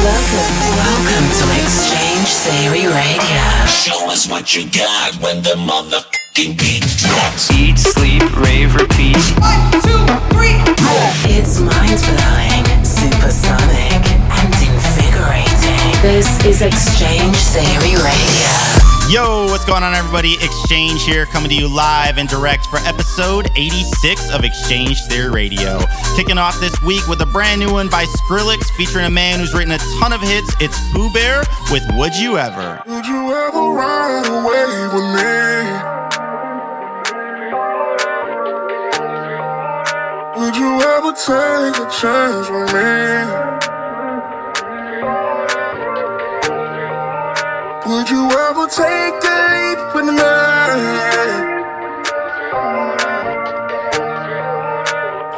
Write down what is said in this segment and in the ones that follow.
Welcome to X-Change Theory Radio. Show us what you got when the motherfucking beat drops. Eat, sleep, rave, repeat. One, two, three, four. It's mind-blowing, supersonic, and invigorating. This is X-Change Theory Radio. Yo, what's going on, everybody? X-Change here, coming to you live and direct for episode 86 of X-Change Theory Radio. Kicking off this week with a brand new one by Skrillex, featuring a man who's written a ton of hits. It's Poo Bear with Would You Ever. Would you ever run away with me? Would you ever take a chance with me? Would you ever take a leap with me?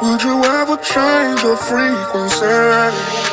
Would you ever change your frequency?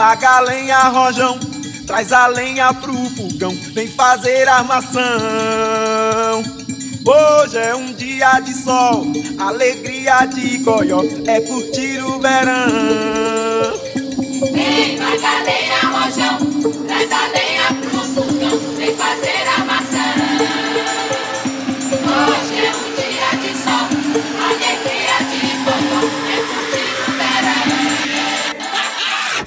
Vem Magalenha Rojão, traz a lenha pro fogão, vem fazer armação. Hoje é um dia de sol, alegria de goió, é curtir o verão. Vem Magalenha Rojão, traz a lenha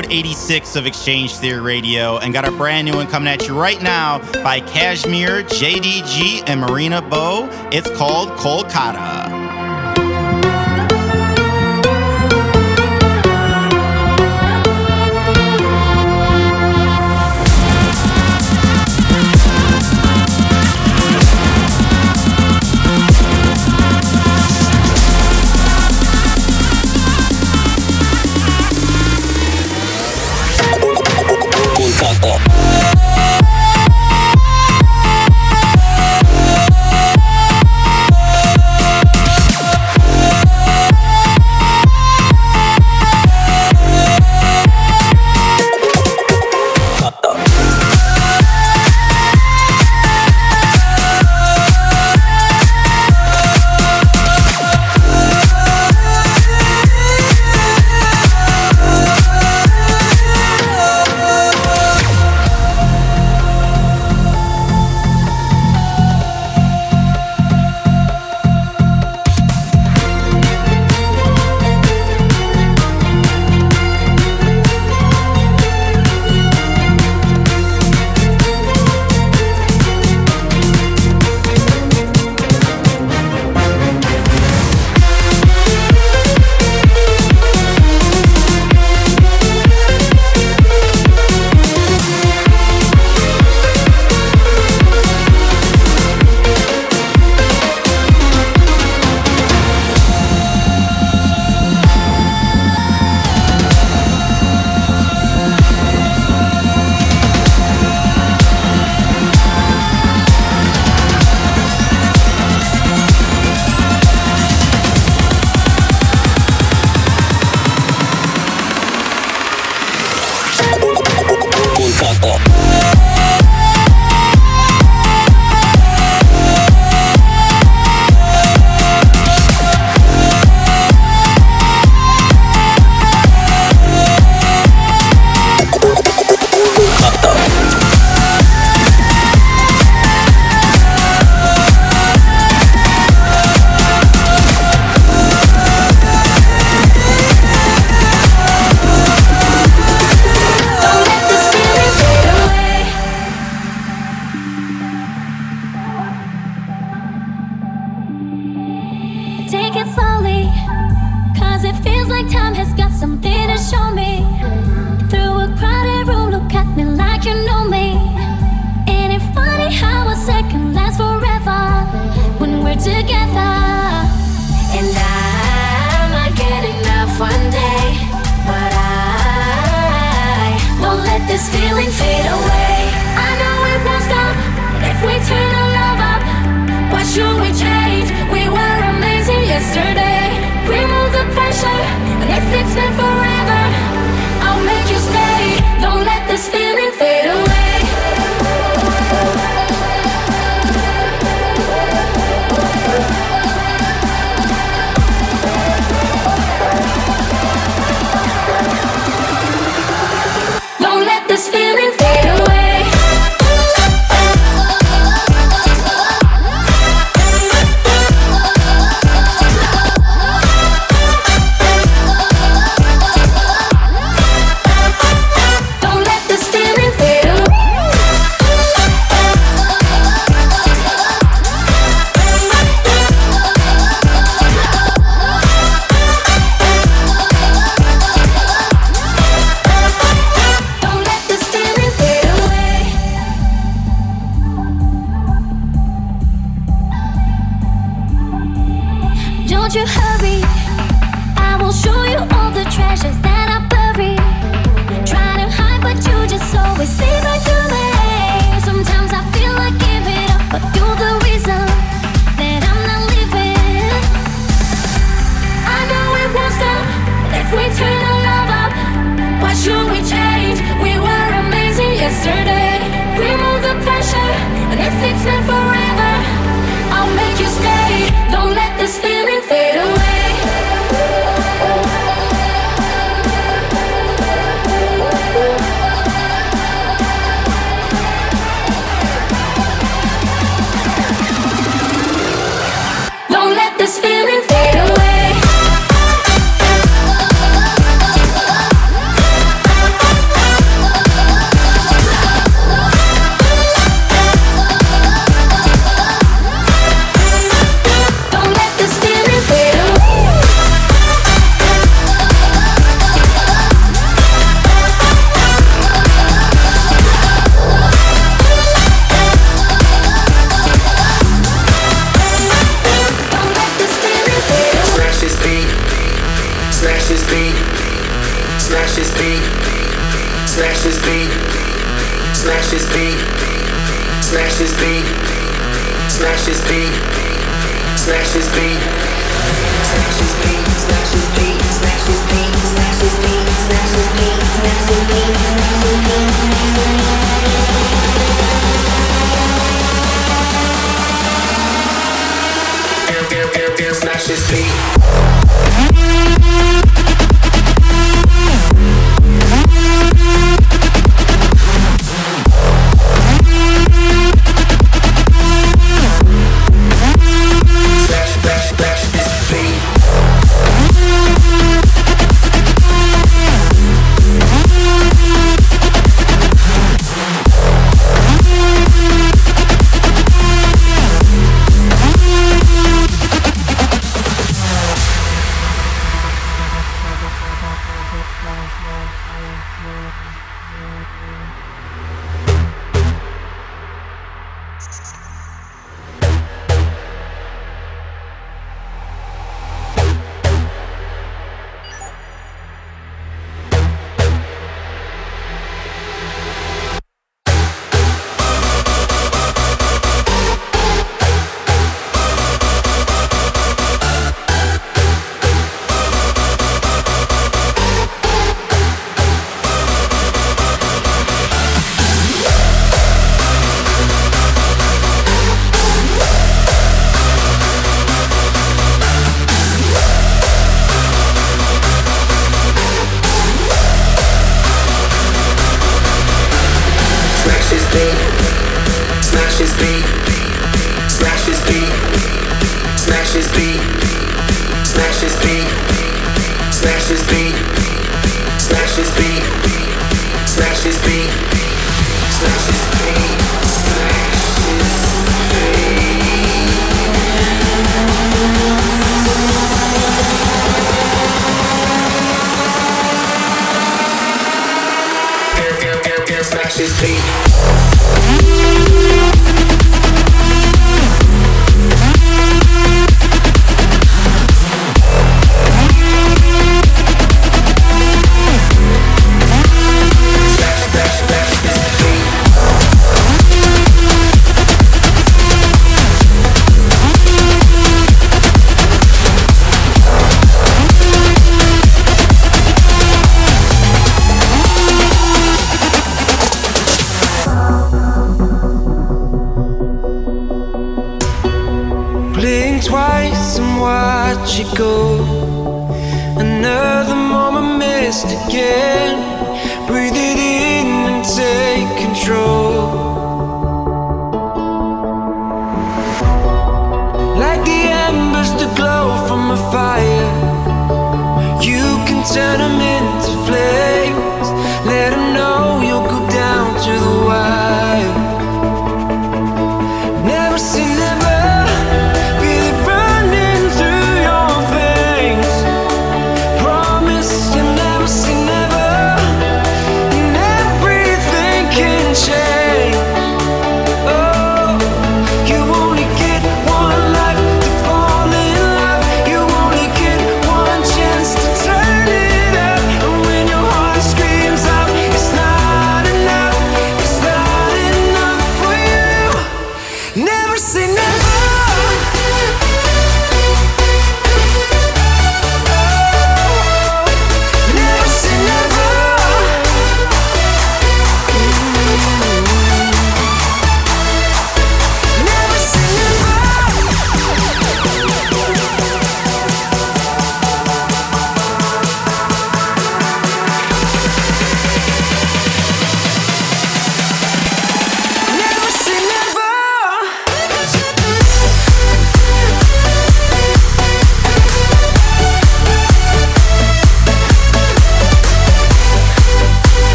Episode 86 of X-Change Theory Radio and got a brand new one coming at you right now by KSHMR, JDG, and Mariana Bo. It's called. Kolkata.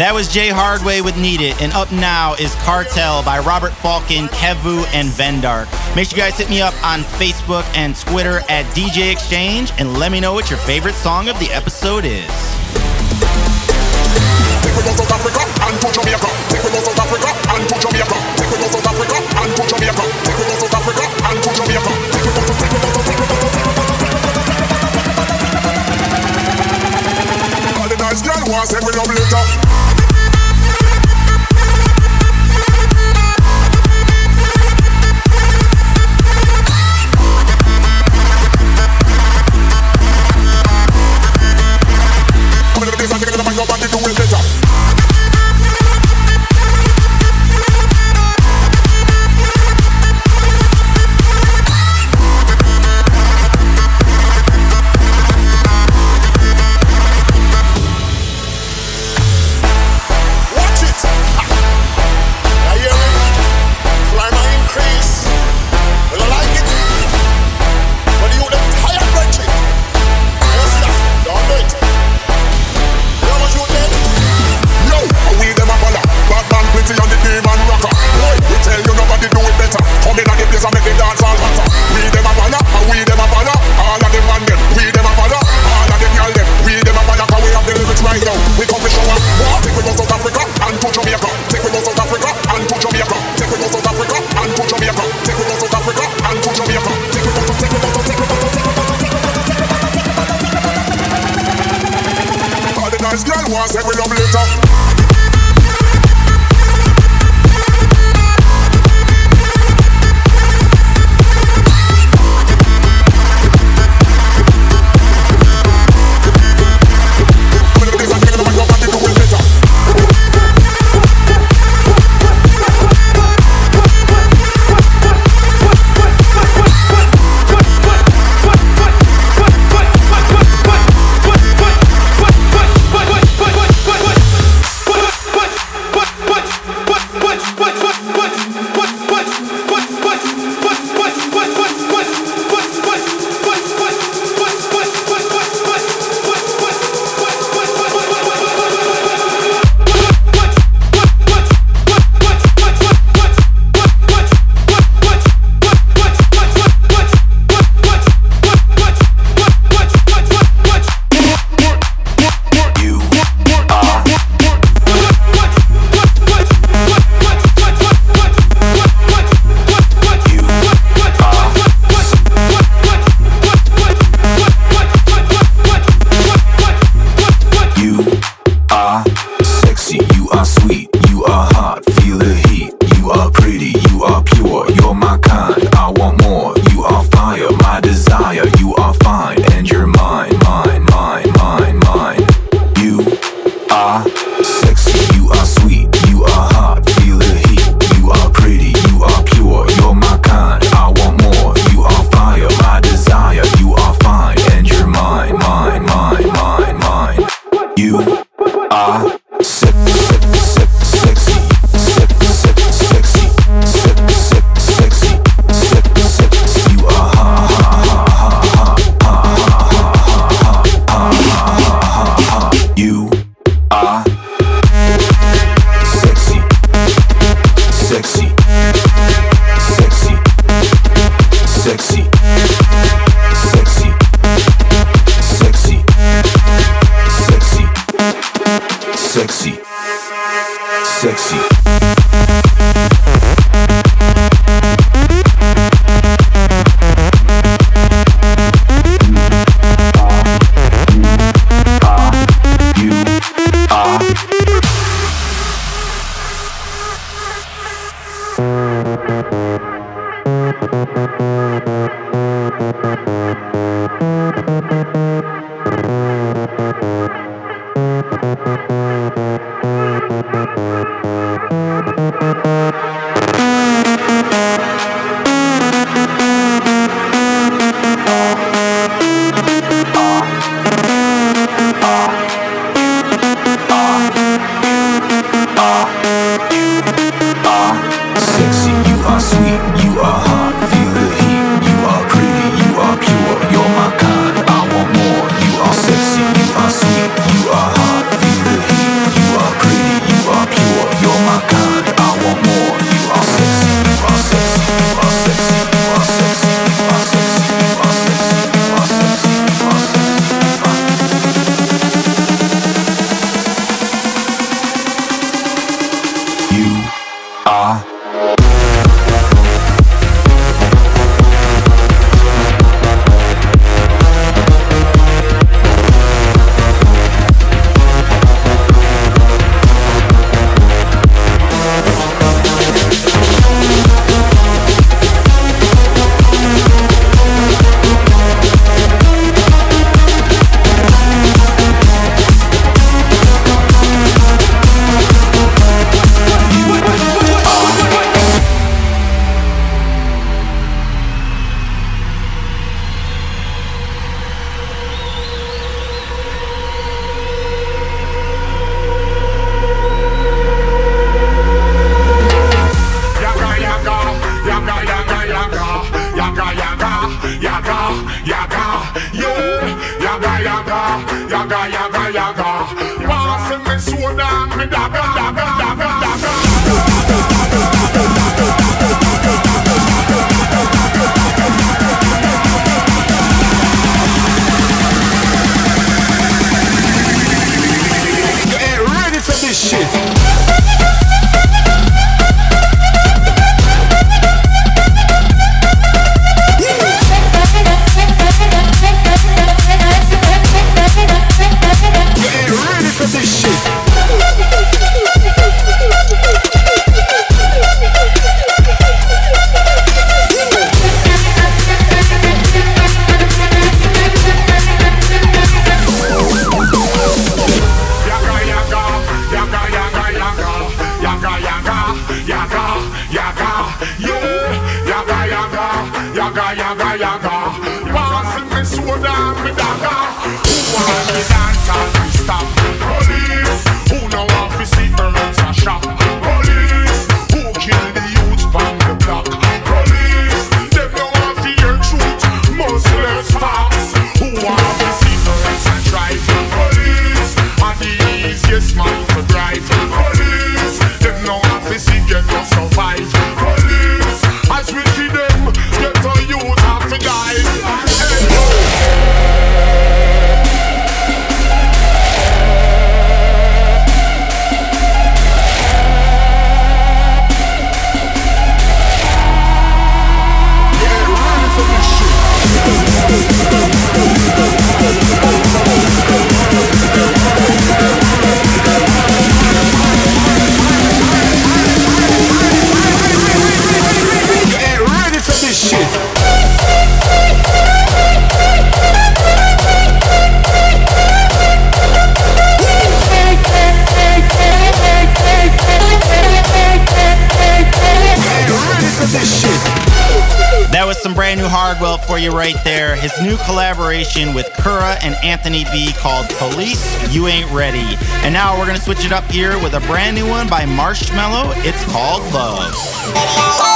That was Jay Hardway with Need It, and up now is Kartel by Robert Falcon, Kevu, and Vendark. Make sure you guys hit me up on Facebook and Twitter at DJ X-Change and let me know what your favorite song of the episode is. Take South Africa and to Jamaica. Take South Africa and to Jamaica. Take South Africa and to Jamaica. want say we love later. right there. His new collaboration with Kura and Anthony B called Police You Ain't Ready. And now we're going to switch it up here with a brand new one by Marshmello. It's called Love.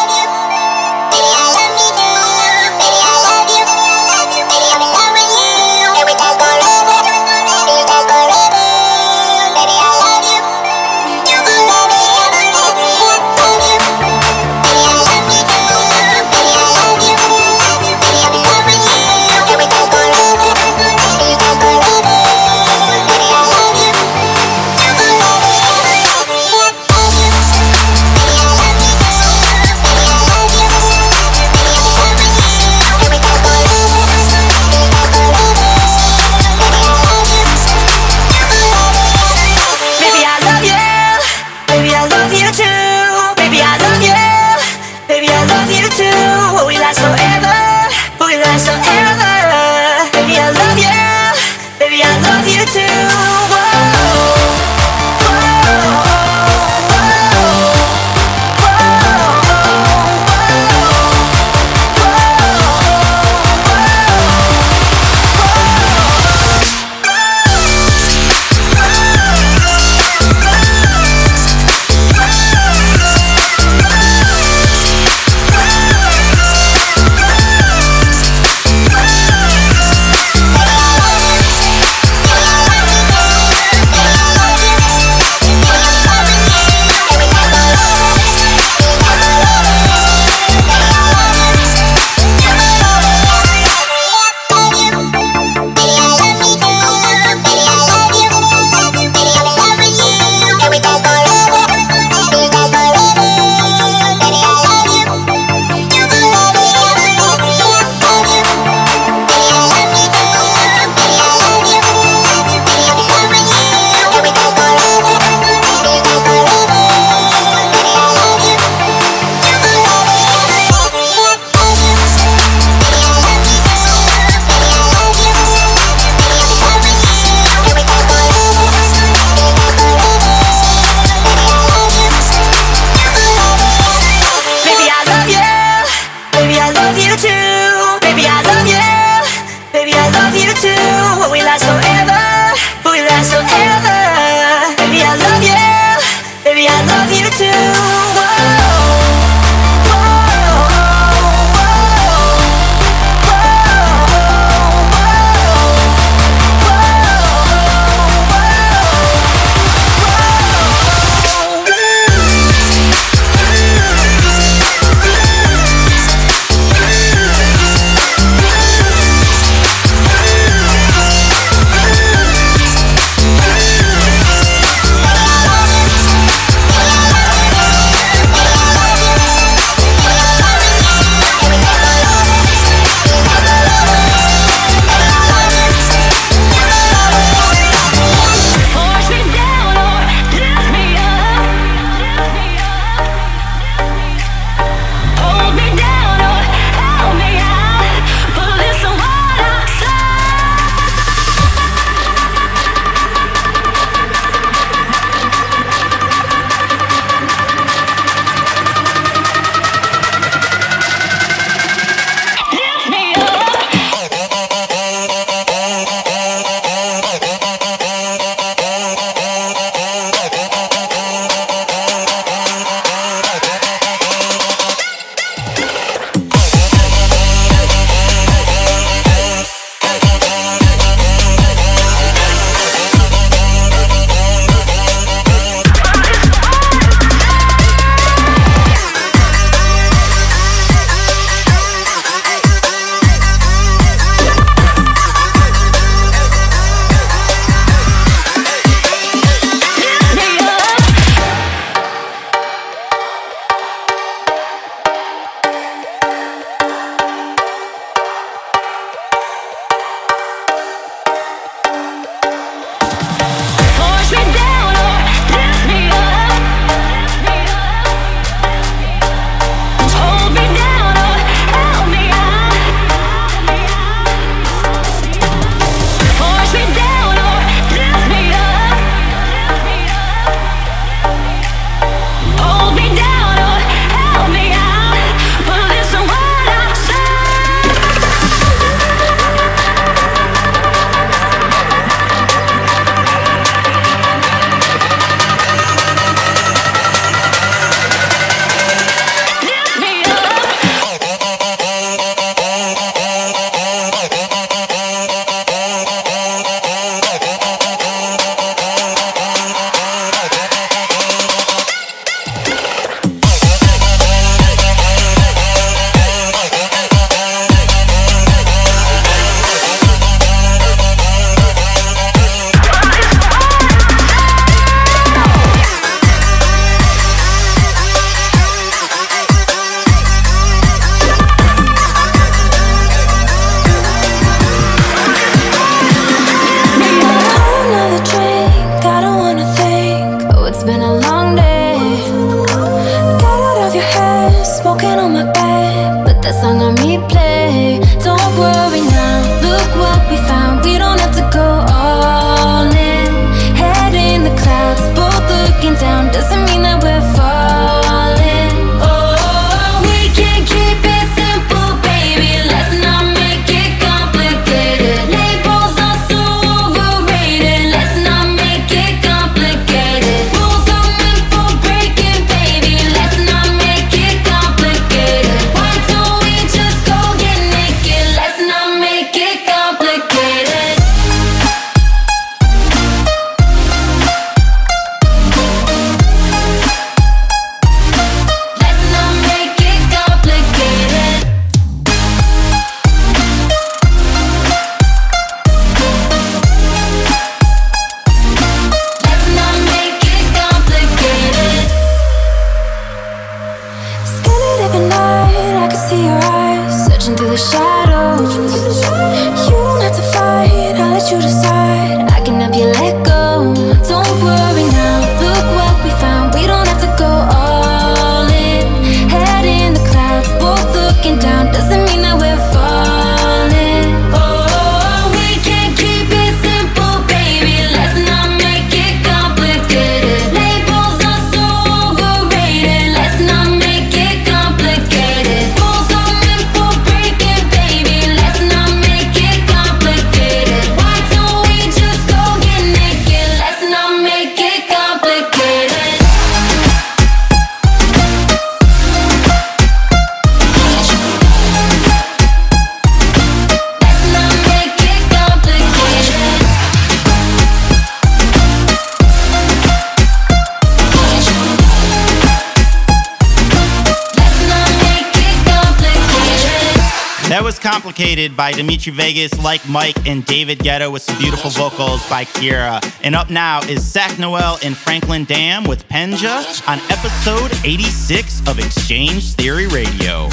By Dimitri Vegas, like Mike and David Guetta with some beautiful vocals by Kiiara. And up now is Sak Noel and Franklin Dam with Pendeja on episode 86 of X-Change Theory Radio.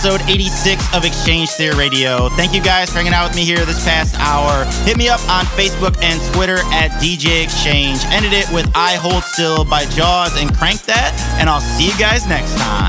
episode 86 of X-Change Theory Radio. Thank you guys for hanging out with me here this past hour. Hit me up on Facebook and Twitter at DJ X-Change. Ended it with I Hold Still by JAUZ and Crankdat, and I'll see you guys next time.